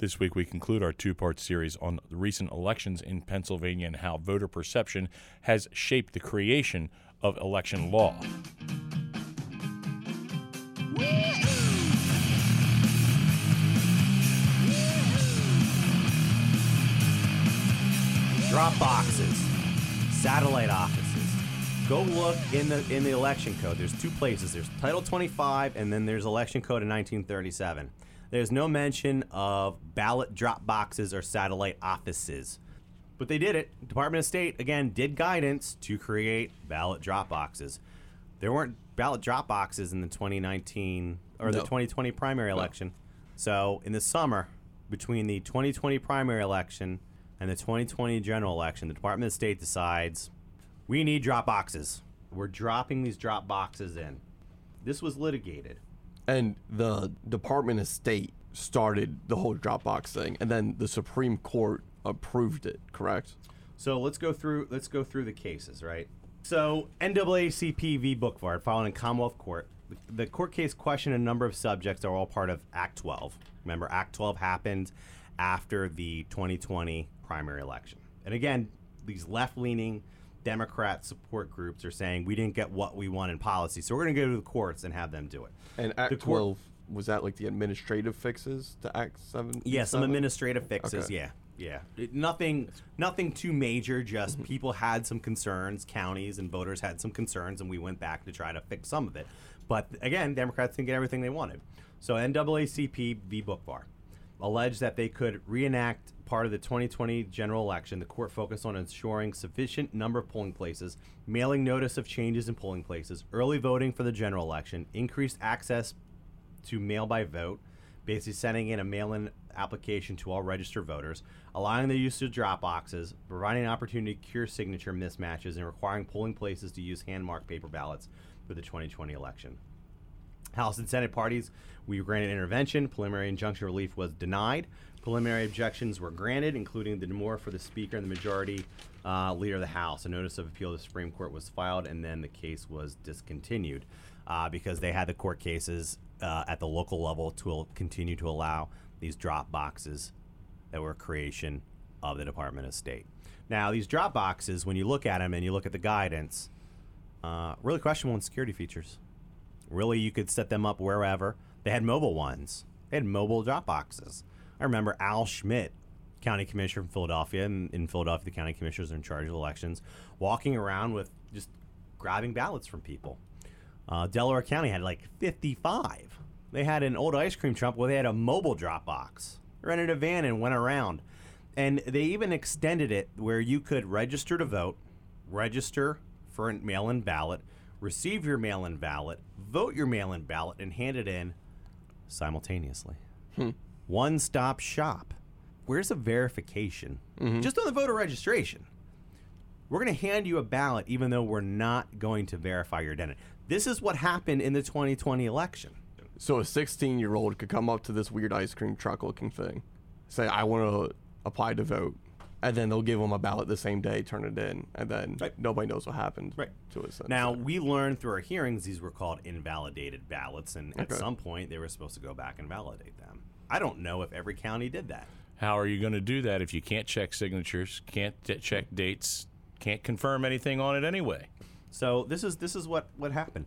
This week, we conclude our two part series on the recent elections in Pennsylvania and how voter perception has shaped the creation of election law. Drop boxes, satellite offices. Go look in the in the election code. There's two places. There's Title 25, and then there's Election Code in 1937. There's no mention of ballot drop boxes or satellite offices. But they did it. Department of State, again, did guidance to create ballot drop boxes. There weren't ballot drop boxes in the 2019 or the 2020 primary election. So in the summer, between the 2020 primary election and the 2020 general election, the Department of State decides we need drop boxes. We're dropping these drop boxes in. This was litigated. And the Department of State started the whole Dropbox thing, and then the Supreme Court approved it. Correct? So let's go through let's go through the cases, right? So NAACP v. Boockvar filed in Commonwealth Court. The- court case questioned a number of subjects that were all part of Act 12. Remember, Act 12 happened after the 2020 primary election. And again, these left-leaning Democrat support groups are saying we didn't get what we want in policy, so we're going to go to the courts and have them do it. And Act The court- 12 was that like the administrative fixes to Act 7? Yeah, some administrative fixes. Okay. Yeah, yeah. It- nothing, nothing too major. Just mm-hmm. people had some concerns. Counties and voters had some concerns, and we went back to try to fix some of it. But again, Democrats didn't get everything they wanted. So NAACP v. Boockvar alleged that they could reenact part of the 2020 general election. The court focused on ensuring sufficient number of polling places, mailing notice of changes in polling places, early voting for the general election, increased access to mail by vote, basically sending in a mail in application to all registered voters, allowing the use of drop boxes, providing an opportunity to cure signature mismatches, and requiring polling places to use hand marked paper ballots for the 2020 election. House and Senate parties, we granted intervention. Preliminary injunction relief was denied. Preliminary objections were granted, including the demur for the Speaker and the Majority uh, Leader of the House. A notice of appeal to the Supreme Court was filed, and then the case was discontinued uh, because they had the court cases uh, at the local level to continue to allow these drop boxes that were a creation of the Department of State. Now, these drop boxes, when you look at them and you look at the guidance, uh, really questionable in security features. Really, you could set them up wherever. They had mobile ones. They had mobile drop boxes. I remember Al Schmidt, county commissioner from Philadelphia, and in Philadelphia, the county commissioners are in charge of elections, walking around with just grabbing ballots from people. Uh, Delaware County had like 55. They had an old ice cream truck where they had a mobile drop box. Rented a van and went around. And they even extended it where you could register to vote, register for a mail in ballot, receive your mail in ballot, vote your mail in ballot, and hand it in simultaneously. One stop shop. Where's the verification? Mm-hmm. Just on the voter registration. We're going to hand you a ballot even though we're not going to verify your identity. This is what happened in the 2020 election. So a 16 year old could come up to this weird ice cream truck looking thing, say, I want to apply to vote. And then they'll give them a ballot the same day, turn it in, and then Right. nobody knows what happened Right. to it. Now, we learned through our hearings these were called invalidated ballots, and at some point they were supposed to go back and validate them. I don't know if every county did that. How are you going to do that if you can't check signatures, can't t- check dates, can't confirm anything on it anyway? So this is this is what what happened.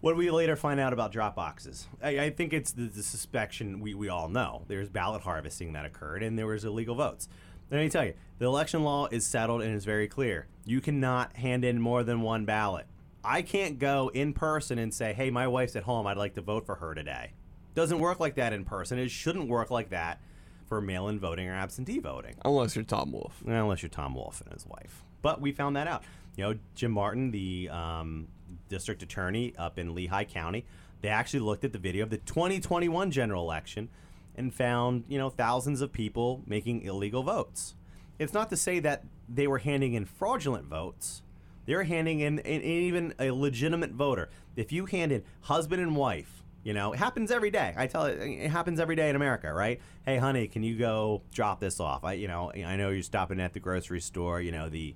What we later find out about drop boxes? I, I think it's the, the suspicion we, we all know. There's ballot harvesting that occurred, and there was illegal votes. Let me tell you, the election law is settled and is very clear. You cannot hand in more than one ballot. I can't go in person and say, "Hey, my wife's at home. I'd like to vote for her today." Doesn't work like that in person. It shouldn't work like that for mail-in voting or absentee voting. Unless you're Tom Wolf. Unless you're Tom Wolf and his wife. But we found that out. You know, Jim Martin, the um, district attorney up in Lehigh County, they actually looked at the video of the 2021 general election and found, you know, thousands of people making illegal votes. It's not to say that they were handing in fraudulent votes. They're handing in, in even a legitimate voter. If you hand in husband and wife, you know, it happens every day. I tell it, it happens every day in America, right? Hey, honey, can you go drop this off? I, you know, I know you're stopping at the grocery store. You know, the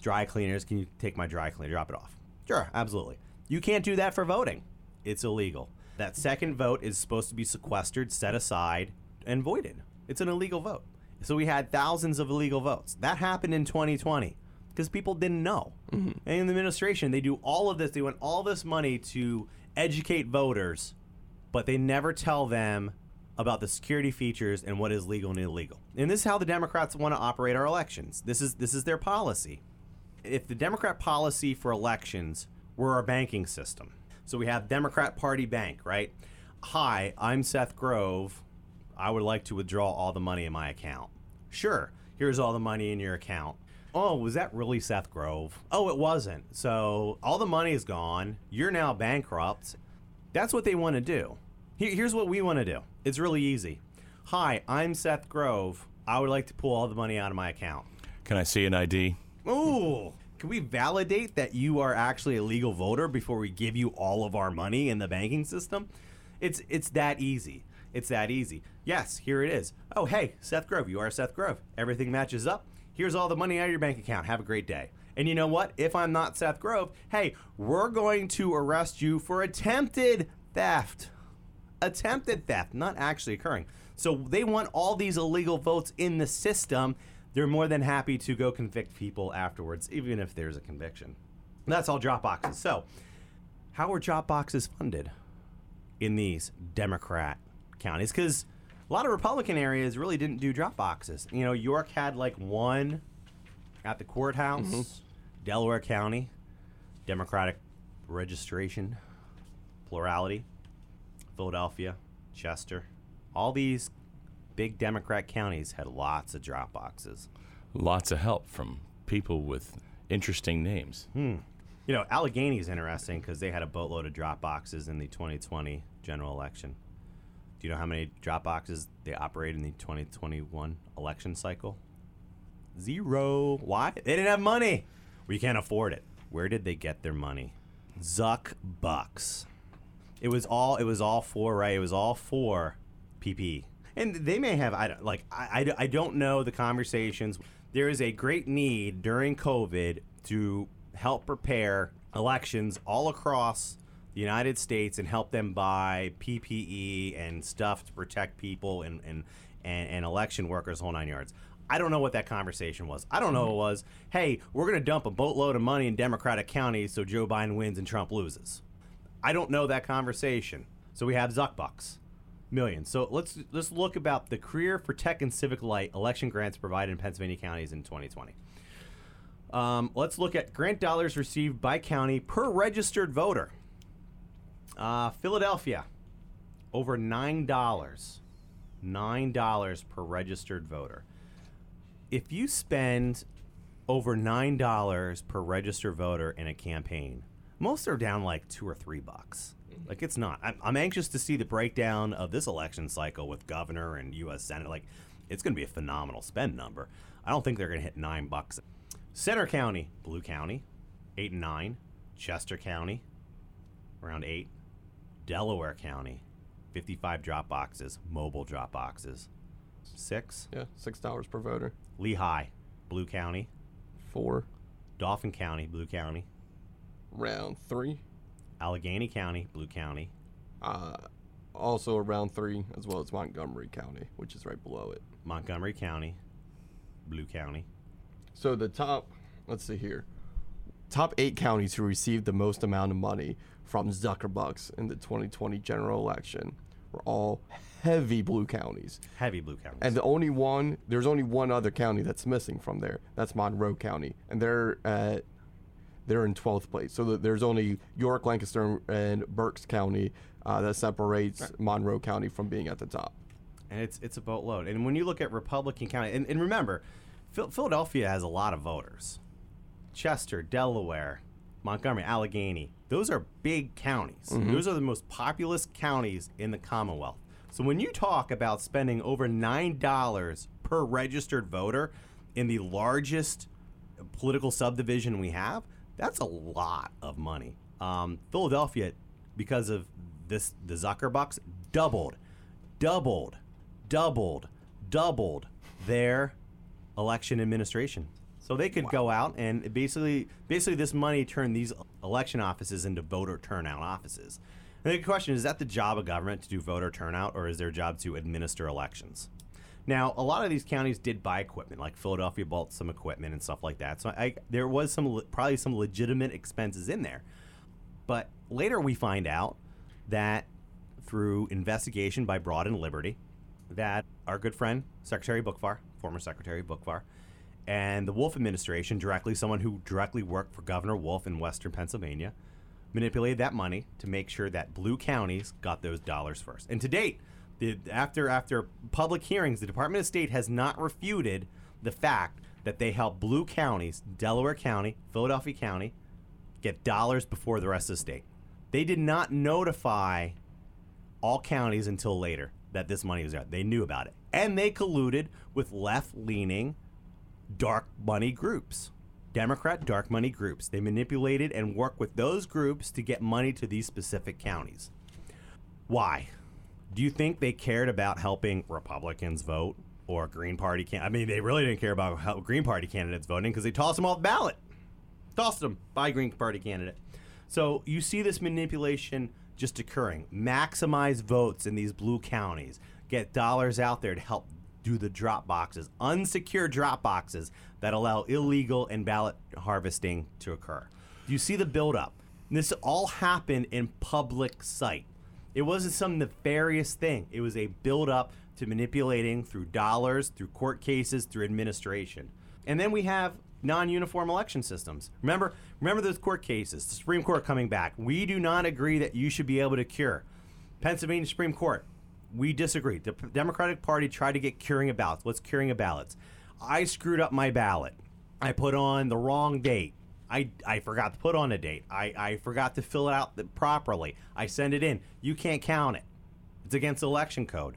dry cleaners. Can you take my dry cleaner? Drop it off. Sure, absolutely. You can't do that for voting. It's illegal. That second vote is supposed to be sequestered, set aside, and voided. It's an illegal vote. So we had thousands of illegal votes. That happened in 2020 because people didn't know. And in the administration, they do all of this. They want all this money to educate voters, but they never tell them about the security features and what is legal and illegal. And this is how the Democrats want to operate our elections. This is this is their policy. If the Democrat policy for elections were our banking system, so we have Democrat Party Bank, right? Hi, I'm Seth Grove. I would like to withdraw all the money in my account. Sure, here's all the money in your account. Oh, was that really Seth Grove? Oh, it wasn't. So all the money is gone. You're now bankrupt. That's what they want to do. Here- Here's what we want to do. It's really easy. Hi, I'm Seth Grove. I would like to pull all the money out of my account. Can I see an ID? Ooh. Can we validate that you are actually a legal voter before we give you all of our money in the banking system? It's it's that easy. It's that easy. Yes, here it is. Oh, hey, Seth Grove, you are Seth Grove. Everything matches up. Here's all the money out of your bank account. Have a great day. And you know what? If I'm not Seth Grove, hey, we're going to arrest you for attempted theft attempted theft, not actually occurring. So they want all these illegal votes in the system. They're more than happy to go convict people afterwards, even if there's a conviction. That's all drop boxes. So, how are drop boxes funded in these Democrat counties? Because a lot of Republican areas really didn't do drop boxes. You know, York had like one at the courthouse, mm-hmm. Delaware County, Democratic registration, plurality. Philadelphia, Chester, all these big Democrat counties had lots of drop boxes. Lots of help from people with interesting names. Hmm. You know, Allegheny is interesting because they had a boatload of drop boxes in the 2020 general election. Do you know how many drop boxes they operate in the 2021 election cycle? Zero. Why? They didn't have money. We can't afford it. Where did they get their money? Zuck bucks. It was all. It was all for right. It was all for PP. And they may have. I don't like. I, I, I don't know the conversations. There is a great need during COVID to help prepare elections all across the United States and help them buy PPE and stuff to protect people and and and, and election workers, whole nine yards. I don't know what that conversation was. I don't know it mm-hmm. was, hey, we're going to dump a boatload of money in Democratic counties so Joe Biden wins and Trump loses. I don't know that conversation. So we have Zuckbucks, millions. So let's let's look about the career for tech and Civic Life election grants provided in Pennsylvania counties in 2020. Um, let's look at grant dollars received by county per registered voter. Uh, Philadelphia, over nine dollars, nine dollars per registered voter. If you spend over nine dollars per registered voter in a campaign, most are down like two or three bucks. Mm-hmm. Like it's not. I'm, I'm anxious to see the breakdown of this election cycle with governor and U.S. Senate. Like, it's going to be a phenomenal spend number. I don't think they're going to hit nine bucks. Centre County, Blue County, eight and nine. Chester County, around eight. Delaware County, 55 drop boxes, mobile drop boxes. Six. Yeah, six dollars per voter. Lehigh, Blue County. Four, Dauphin County, Blue County. Round three. Allegheny County, Blue County. Uh, also around three, as well as Montgomery County, which is right below it. Montgomery County, Blue County. So the top, let's see here, top eight counties who received the most amount of money from Zuckerbucks in the 2020 general election were all heavy blue counties. Heavy Blue counties. And the only one, there's only one other county that's missing from there. That's Monroe County, and they're at, they're in 12th place. So th- there's only York, Lancaster, and Berks County uh, that separates Monroe County from being at the top. and it's it's a boatload. And when you look at Republican County, and, and remember, Phil- Philadelphia has a lot of voters. Chester, Delaware, Montgomery, Allegheny, those are big counties. Those are the most populous counties in the Commonwealth. So when you talk about spending over nine dollars per registered voter in the largest political subdivision we have, that's a lot of money. Um, Philadelphia, because of this, the Zuckerbucks doubled, doubled, doubled, doubled their election administration. So they could go out and basically, basically, this money turned these election offices into voter turnout offices. And the question is: Is that the job of government to do voter turnout, or is their job to administer elections? Now, a lot of these counties did buy equipment, like Philadelphia bought some equipment and stuff like that. So I, there was some probably some legitimate expenses in there. But later we find out that through investigation by Broad and Liberty, that our good friend Secretary Boockvar, former Secretary Boockvar, and the Wolf administration, directly someone who directly worked for Governor Wolf in Western Pennsylvania, manipulated that money to make sure that blue counties got those dollars first. And to date, the, after after public hearings, the Department of State has not refuted the fact that they helped blue counties, Delaware County, Philadelphia County, get dollars before the rest of the state. They did not notify all counties until later that this money was there. They knew about it. And they colluded with left leaning dark money groups, Democrat dark money groups. They manipulated and worked with those groups to get money to these specific counties. Why? Do you think they cared about helping Republicans vote or Green Party can I mean, they really didn't care about Green Party candidates voting because they tossed them off the ballot. Tossed them by Green Party candidate. So you see this manipulation just occurring. Maximize votes in these blue counties. Get dollars out there to help do the drop boxes, unsecure drop boxes that allow illegal and ballot harvesting to occur. You see the buildup. This all happened in public sight. It wasn't some nefarious thing. It was a buildup to manipulating through dollars, through court cases, through administration. And then we have non-uniform election systems. Remember, remember those court cases. The Supreme Court coming back. We do not agree that you should be able to cure. Pennsylvania Supreme Court. We disagree. The Democratic Party tried to get curing of ballots. What's curing of ballots? I screwed up my ballot. I put on the wrong date. I, I forgot to put on a date. I, I forgot to fill it out properly. I send it in. You can't count it. It's against election code.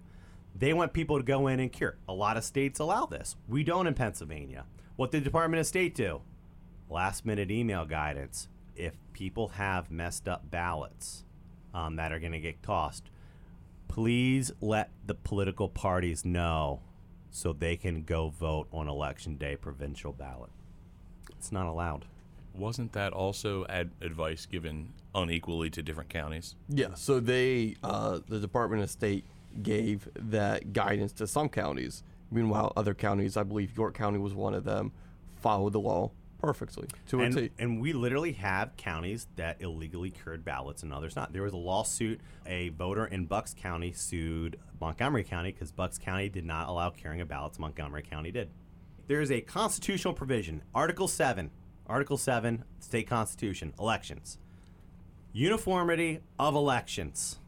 They want people to go in and cure. A lot of states allow this. We don't in Pennsylvania. What the Department of State do? Last minute email guidance. If people have messed up ballots um, that are going to get tossed, please let the political parties know so they can go vote on election day provisional ballot. It's not allowed. Wasn't that also ad- advice given unequally to different counties? Yeah, so they, uh, the Department of State gave that guidance to some counties. Meanwhile, other counties, I believe York County was one of them, followed the law perfectly to and, T. and we literally have counties that illegally cured ballots and others not. There was a lawsuit. A voter in Bucks County sued Montgomery County because Bucks County did not allow curing of ballots. Montgomery County did. There is a constitutional provision, Article 7, Article 7, state constitution, elections. Uniformity of elections.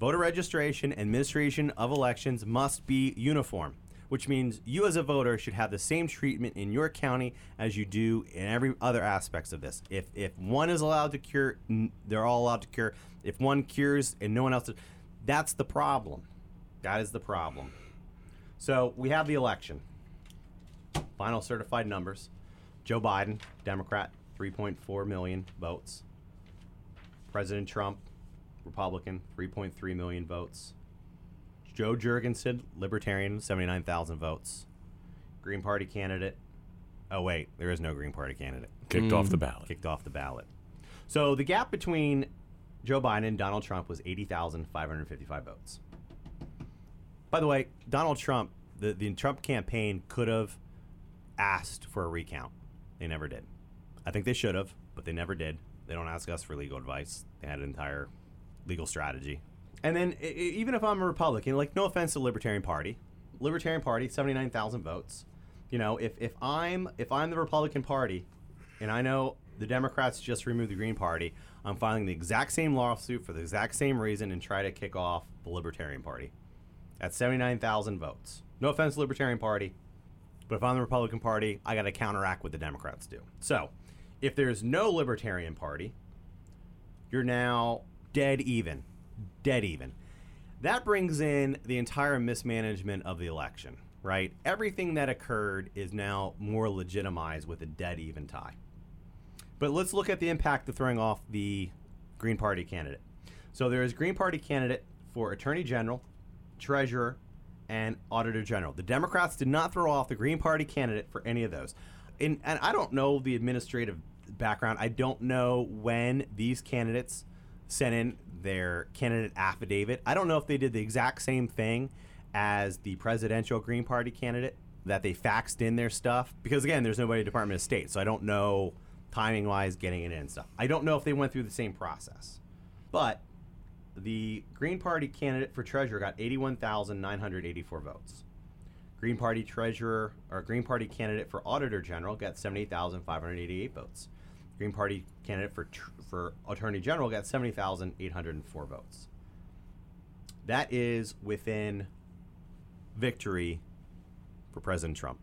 Voter registration, and administration of elections must be uniform, which means you as a voter should have the same treatment in your county as you do in every other aspects of this. If if one is allowed to cure, they're all allowed to cure. If one cures and no one else, that's the problem. That is the problem. So we have the election. Final certified numbers. Joe Biden, Democrat, 3.4 million votes. President Trump, Republican, 3.3 million votes. Jo Jorgensen, Libertarian, 79,000 votes. Green Party candidate. Oh, wait, there is no Green Party candidate. Kicked off the ballot. Kicked off the ballot. So the gap between Joe Biden and Donald Trump was 80,555 votes. By the way, Donald Trump, the, the Trump campaign could have asked for a recount. They never did. I think they should have, but they never did. They don't ask us for legal advice. They had an entire legal strategy. And then, even if I'm a Republican, like, no offense to the Libertarian Party, Libertarian Party, 79,000 votes. You know, if, if I'm if I'm the Republican Party, and I know the Democrats just removed the Green Party, I'm filing the exact same lawsuit for the exact same reason and try to kick off the Libertarian Party. At 79,000 votes. No offense Libertarian Party, but if I'm the Republican Party, I got to counteract what the Democrats do. So, if there's no Libertarian Party, you're now dead even. Dead even. That brings in the entire mismanagement of the election, right? Everything that occurred is now more legitimized with a dead even tie. But let's look at the impact of throwing off the Green Party candidate. So there is Green Party candidate for Attorney General, Treasurer, and Auditor General. The Democrats did not throw off the Green Party candidate for any of those. And, and I don't know the administrative background. I don't know when these candidates sent in their candidate affidavit. I don't know if they did the exact same thing as the presidential Green Party candidate, that they faxed in their stuff. Because again, there's nobody at Department of State, so I don't know timing wise getting it in and stuff. I don't know if they went through the same process. But the Green Party candidate for treasurer got 81,984 votes. Green Party treasurer or Green Party candidate for auditor general got 78,588 votes. Green Party candidate for tr- for attorney general got 70,804 votes. That is within victory for President Trump.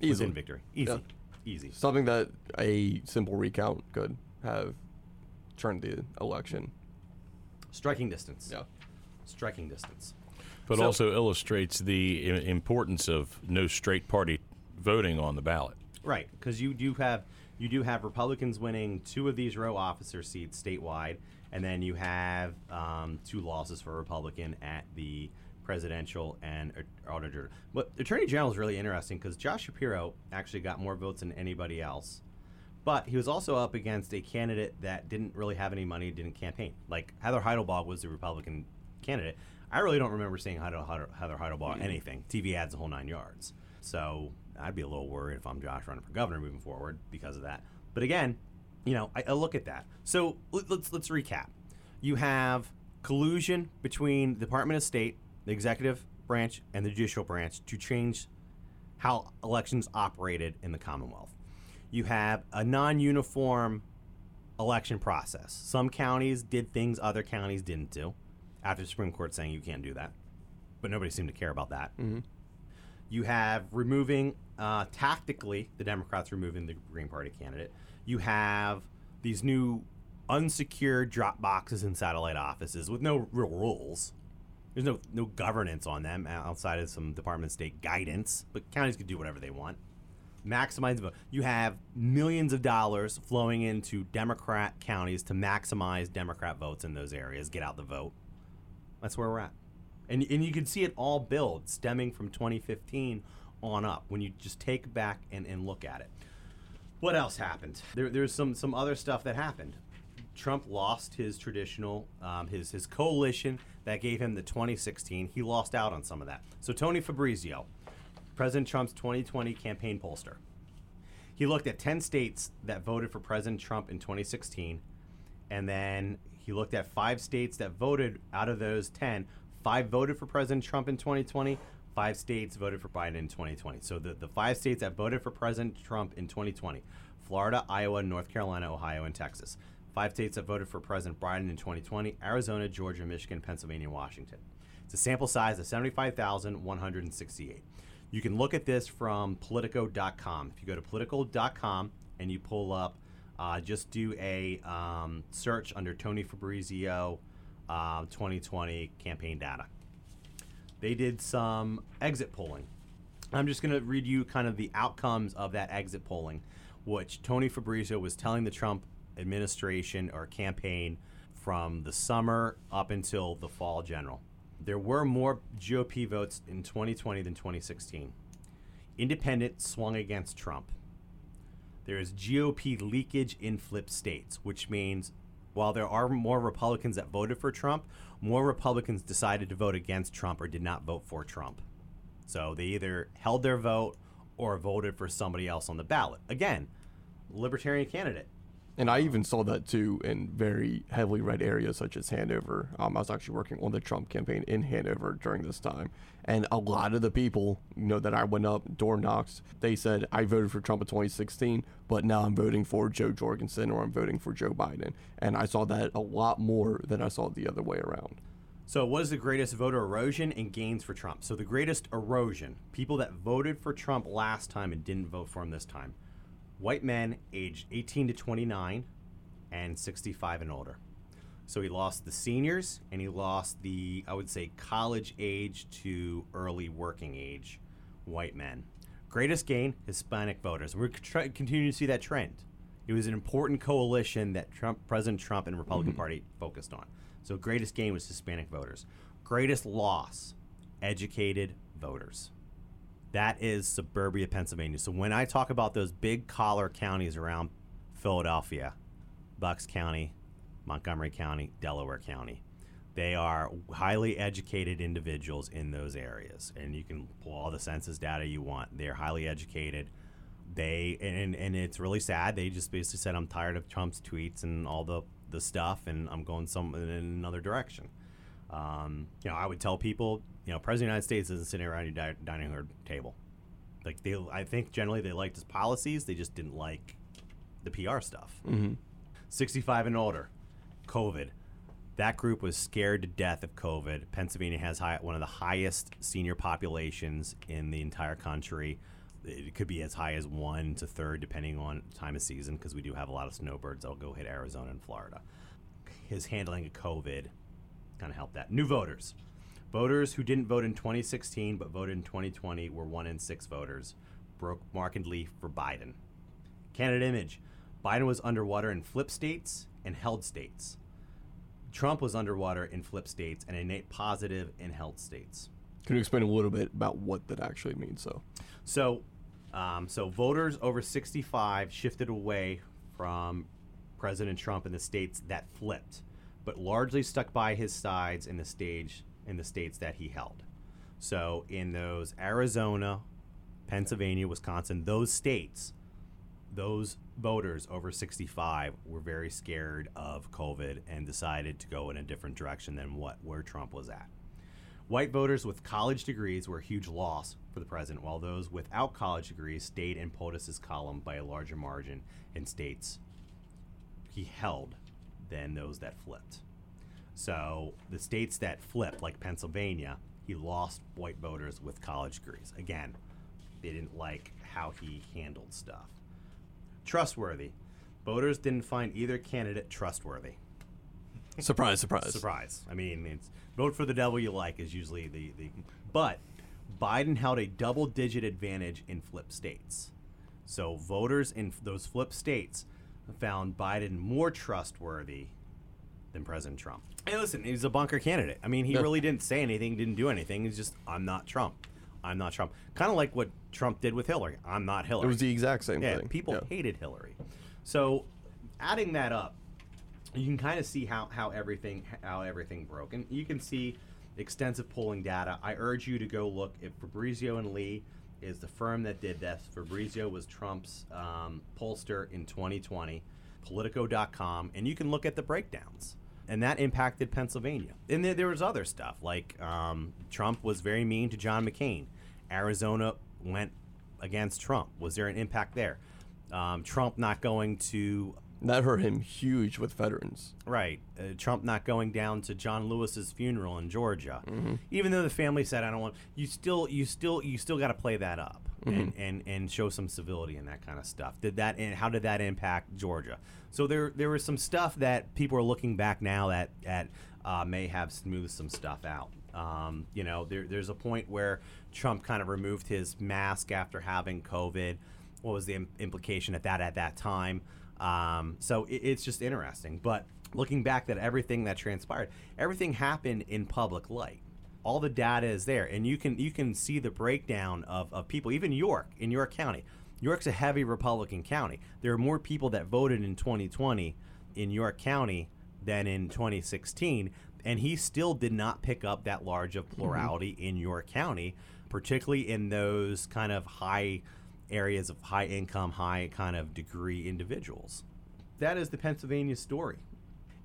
Easily. Within victory. Easy. Yeah. Easy. Something that a simple recount could have turned the election. Striking distance. Yeah. Striking distance. But So- also illustrates the i- importance of no straight party voting on the ballot. Right, because you do have you do have Republicans winning two of these row officer seats statewide, and then you have um, two losses for Republican at the presidential and a- auditor. But Attorney General is really interesting because Josh Shapiro actually got more votes than anybody else, but he was also up against a candidate that didn't really have any money, didn't campaign. Like Heather Heidelbaugh was the Republican candidate. I really don't remember seeing Heather, Heather, Heather Heidelbaugh mm-hmm. anything. TV ads the whole nine yards. So I'd be a little worried if I'm Josh running for governor moving forward because of that. But again, you know, I, I look at that. So let- let's let's recap. You have collusion between the Department of State, the executive branch, and the judicial branch to change how elections operated in the Commonwealth. You have a non-uniform election process. Some counties did things other counties didn't do. After the Supreme Court saying you can't do that, but nobody seemed to care about that. You have removing uh, tactically the Democrats removing the Green Party candidate. You have these new unsecured drop boxes in satellite offices with no real rules. There's no no governance on them outside of some Department of State guidance, but counties can do whatever they want. Maximize vote. You have millions of dollars flowing into Democrat counties to maximize Democrat votes in those areas, get out the vote. That's where we're at. And, and you can see it all build stemming from 2015 on up when you just take back and, and look at it. What else happened? There, there's some, some other stuff that happened. Trump lost his traditional, um, his, his coalition that gave him the 2016. He lost out on some of that. So Tony Fabrizio, President Trump's 2020 campaign pollster, he looked at 10 states that voted for President Trump in 2016, and then he looked at five states that voted out of those 10. Five voted for President Trump in 2020, five states voted for Biden in 2020. So the, the five states that voted for President Trump in 2020 Florida, Iowa, North Carolina, Ohio, and Texas. Five states that voted for President Biden in 2020 Arizona, Georgia, Michigan, Pennsylvania, and Washington. It's a sample size of 75,168. You can look at this from Politico.com. If you go to Politico.com and you pull up, uh, just do a um, search under Tony Fabrizio uh, 2020 campaign data. They did some exit polling. I'm just going to read you kind of the outcomes of that exit polling, which Tony Fabrizio was telling the Trump administration or campaign from the summer up until the fall general. There were more GOP votes in 2020 than 2016. Independent swung against Trump. There is GOP leakage in flip states, which means while there are more Republicans that voted for Trump, more Republicans decided to vote against Trump or did not vote for Trump. So they either held their vote or voted for somebody else on the ballot. Again, libertarian candidate. And I even saw that too in very heavily red areas such as Hanover. Um, I was actually working on the Trump campaign in Hanover during this time, and a lot of the people, you know, that I went up door knocks, they said I voted for Trump in 2016, but now I'm voting for Jo Jorgensen or I'm voting for Joe Biden, and I saw that a lot more than I saw the other way around. So, what is the greatest voter erosion and gains for Trump? So, the greatest erosion, people that voted for Trump last time and didn't vote for him this time, white men aged 18 to 29 and 65 and older. So, he lost the seniors and he lost the, I would say, college age to early working age white men. Greatest gain, Hispanic voters. We're try- continuing to see that trend. It was an important coalition that Trump, President Trump and Republican mm-hmm. Party focused on. So greatest gain was Hispanic voters. Greatest loss, educated voters. That is suburbia Pennsylvania. So when I talk about those big collar counties around Philadelphia, Bucks County, Montgomery County, Delaware County, They are highly educated individuals in those areas, and you can pull all the census data you want. They're highly educated. They and and it's really sad. They just basically said, "I'm tired of Trump's tweets and all the the stuff, and I'm going some in another direction." Um, you know, I would tell people, you know, President of the United States isn't sitting around your di- dining room table. Like they, I think generally they liked his policies. They just didn't like the PR stuff. Mm-hmm. 65 and older, COVID. That group was scared to death of COVID. Pennsylvania has high, one of the highest senior populations in the entire country. It could be as high as one to third, depending on time of season, because we do have a lot of snowbirds that'll go hit Arizona and Florida. His handling of COVID kind of helped that. New voters. Voters who didn't vote in 2016 but voted in 2020 were one in six voters. Broke markedly for Biden. Candidate image. Biden was underwater in flip states and held states. Trump was underwater in flip states and a net positive in held states. Can you explain a little bit about what that actually means? So, So, um, so voters over 65 shifted away from President Trump in the states that flipped, but largely stuck by his sides in the stage in the states that he held. So, in those Arizona, Pennsylvania, Wisconsin, those states, those voters over 65 were very scared of COVID and decided to go in a different direction than what where Trump was at. White voters with college degrees were a huge loss for the president, while those without college degrees stayed in POTUS's column by a larger margin in states he held than those that flipped. So the states that flipped, like Pennsylvania, he lost white voters with college degrees. Again, they didn't like how he handled stuff. Trustworthy. Voters didn't find either candidate trustworthy. surprise, surprise. Surprise. I mean, it's vote for the devil you like is usually the, the but Biden held a double digit advantage in flip states. So voters in those flip states found Biden more trustworthy than President Trump. Hey, listen, he's a bunker candidate. I mean, he Yeah. really didn't say anything, didn't do anything. He's just, I'm not Trump. I'm not Trump. Kind of like what Trump did with Hillary. I'm not Hillary. It was the exact same Yeah, thing. people Yeah. hated Hillary. So, adding that up, you can kind of see how, how everything how everything broke, and you can see extensive polling data. I urge you to go look at Fabrizio and Lee is the firm that did this. Fabrizio was Trump's um, pollster in 2020. Politico.com, and you can look at the breakdowns. And that impacted Pennsylvania. And there, there was other stuff like um, Trump was very mean to John McCain. Arizona went against Trump. Was there an impact there? Um, Trump not going to That hurt him huge with veterans. Right. Uh, Trump not going down to John Lewis's funeral in Georgia. Even though the family said I don't want you still you still you still got to play that up and, and and show some civility and that kind of stuff. Did that and how did that impact Georgia? So there there was some stuff that people are looking back now that at uh, may have smoothed some stuff out. Um, you know, there, there's a point where Trump kind of removed his mask after having COVID. What was the im- implication at that at that time? Um, so it, it's just interesting. But looking back that everything that transpired, everything happened in public light. All the data is there, and you can you can see the breakdown of, of people. Even York in York County, York's a heavy Republican county. There are more people that voted in 2020 in York County than in 2016, and he still did not pick up that large of mm-hmm. plurality in York County, particularly in those kind of high areas of high income, high kind of degree individuals. That is the Pennsylvania story.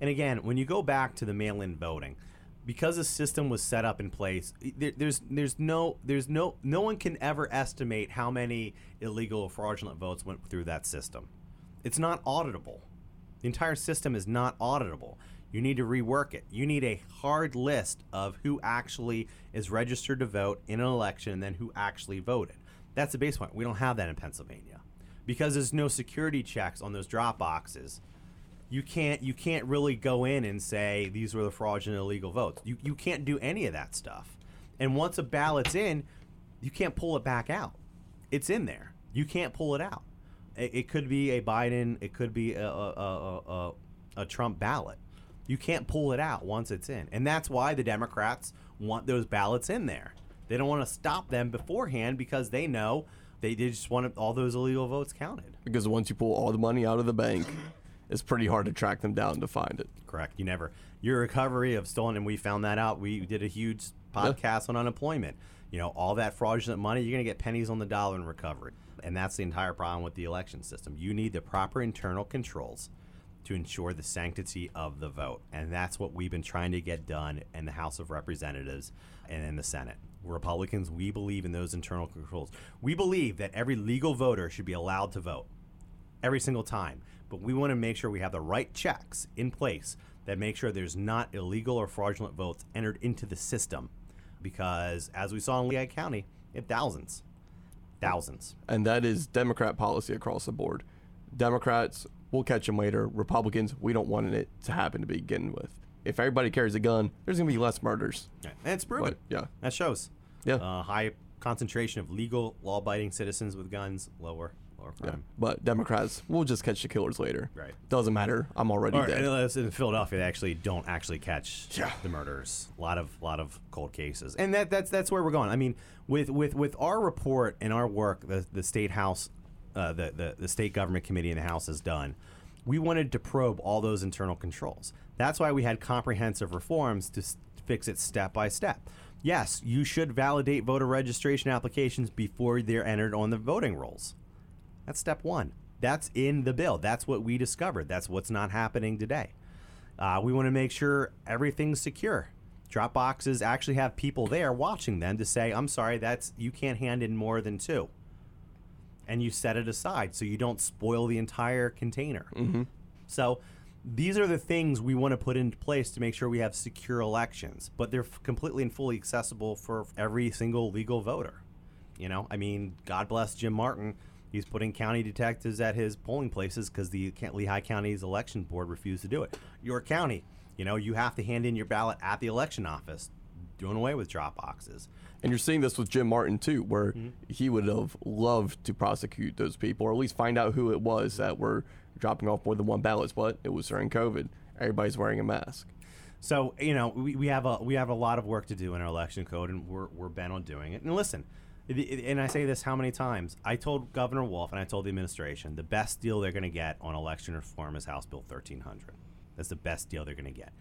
And again, when you go back to the mail-in voting, because the system was set up in place, there, there's there's no there's no no one can ever estimate how many illegal or fraudulent votes went through that system. It's not auditable. The entire system is not auditable. You need to rework it. You need a hard list of who actually is registered to vote in an election and then who actually voted. That's the base point. We don't have that in Pennsylvania. Because there's no security checks on those drop boxes. You can't you can't really go in and say these were the fraudulent illegal votes. You you can't do any of that stuff. And once a ballot's in, you can't pull it back out. It's in there. You can't pull it out. It, it could be a Biden. It could be a, a, a, a, a Trump ballot. You can't pull it out once it's in, and that's why the Democrats want those ballots in there. They don't want to stop them beforehand because they know they, they just want all those illegal votes counted. Because once you pull all the money out of the bank, it's pretty hard to track them down to find it. Correct. You never. Your recovery of stolen, and we found that out. We did a huge podcast on unemployment. You know, all that fraudulent money, you're going to get pennies on the dollar in recovery. And that's the entire problem with the election system. You need the proper internal controls to ensure the sanctity of the vote. And that's what we've been trying to get done in the House of Representatives and in the Senate. Republicans, we believe in those internal controls. We believe that every legal voter should be allowed to vote every single time. But we want to make sure we have the right checks in place that make sure there's not illegal or fraudulent votes entered into the system. Because as we saw in Lehigh County, it thousands. Thousands. And that is Democrat policy across the board. Democrats, we'll catch them later. Republicans, we don't want it to happen to begin with. If everybody carries a gun, there's going to be less murders. And it's proven. But, yeah. That shows. Yeah. Uh, high concentration of legal, law abiding citizens with guns, lower, lower Yeah. But Democrats, we'll just catch the killers later. Right. Doesn't matter. I'm already Or, dead. unless in Philadelphia, they actually don't actually catch Yeah. the murders. A lot of lot of cold cases, and that that's that's where we're going. I mean, with with with our report and our work, the the state house, uh, the, the the state government committee in the house has done. We wanted to probe all those internal controls. That's why we had comprehensive reforms to s- fix it step by step. Yes, you should validate voter registration applications before they're entered on the voting rolls. That's step one. That's in the bill. That's what we discovered. That's what's not happening today. Uh, we want to make sure everything's secure. Drop boxes actually have people there watching them to say, "I'm sorry, that's you can't hand in more than two. and you set it aside so you don't spoil the entire container. So these are the things we want to put into place to make sure we have secure elections, but they're f- completely and fully accessible for every single legal voter. You know, I mean, God bless Jim Martin. He's putting county detectives at his polling places because the Lehigh County's election board refused to do it. Your county, you know, you have to hand in your ballot at the election office. Doing away with drop boxes. And you're seeing this with Jim Martin too, where Mm-hmm. he would have loved to prosecute those people, or at least find out who it was that were dropping off more than one ballots. But it was during COVID. Everybody's wearing a mask. So you know we, we have a we have a lot of work to do in our election code, and we're we're bent on doing it. And listen, and I say this how many times? I told Governor Wolf and I told the administration the best deal they're going to get on election reform is House Bill 1300. That's the best deal they're going to get.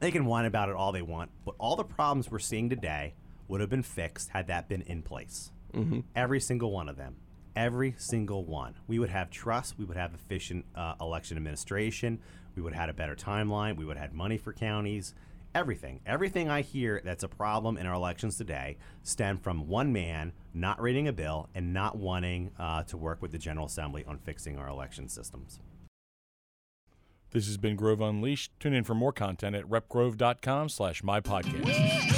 They can whine about it all they want, but all the problems we're seeing today would have been fixed had that been in place. Mm-hmm. Every single one of them. Every single one. We would have trust. We would have efficient uh, election administration. We would have had a better timeline. We would have had money for counties. Everything. Everything I hear that's a problem in our elections today stem from one man not reading a bill and not wanting uh, to work with the General Assembly on fixing our election systems. This has been Grove Unleashed. Tune in for more content at repgrove.com slash my podcast.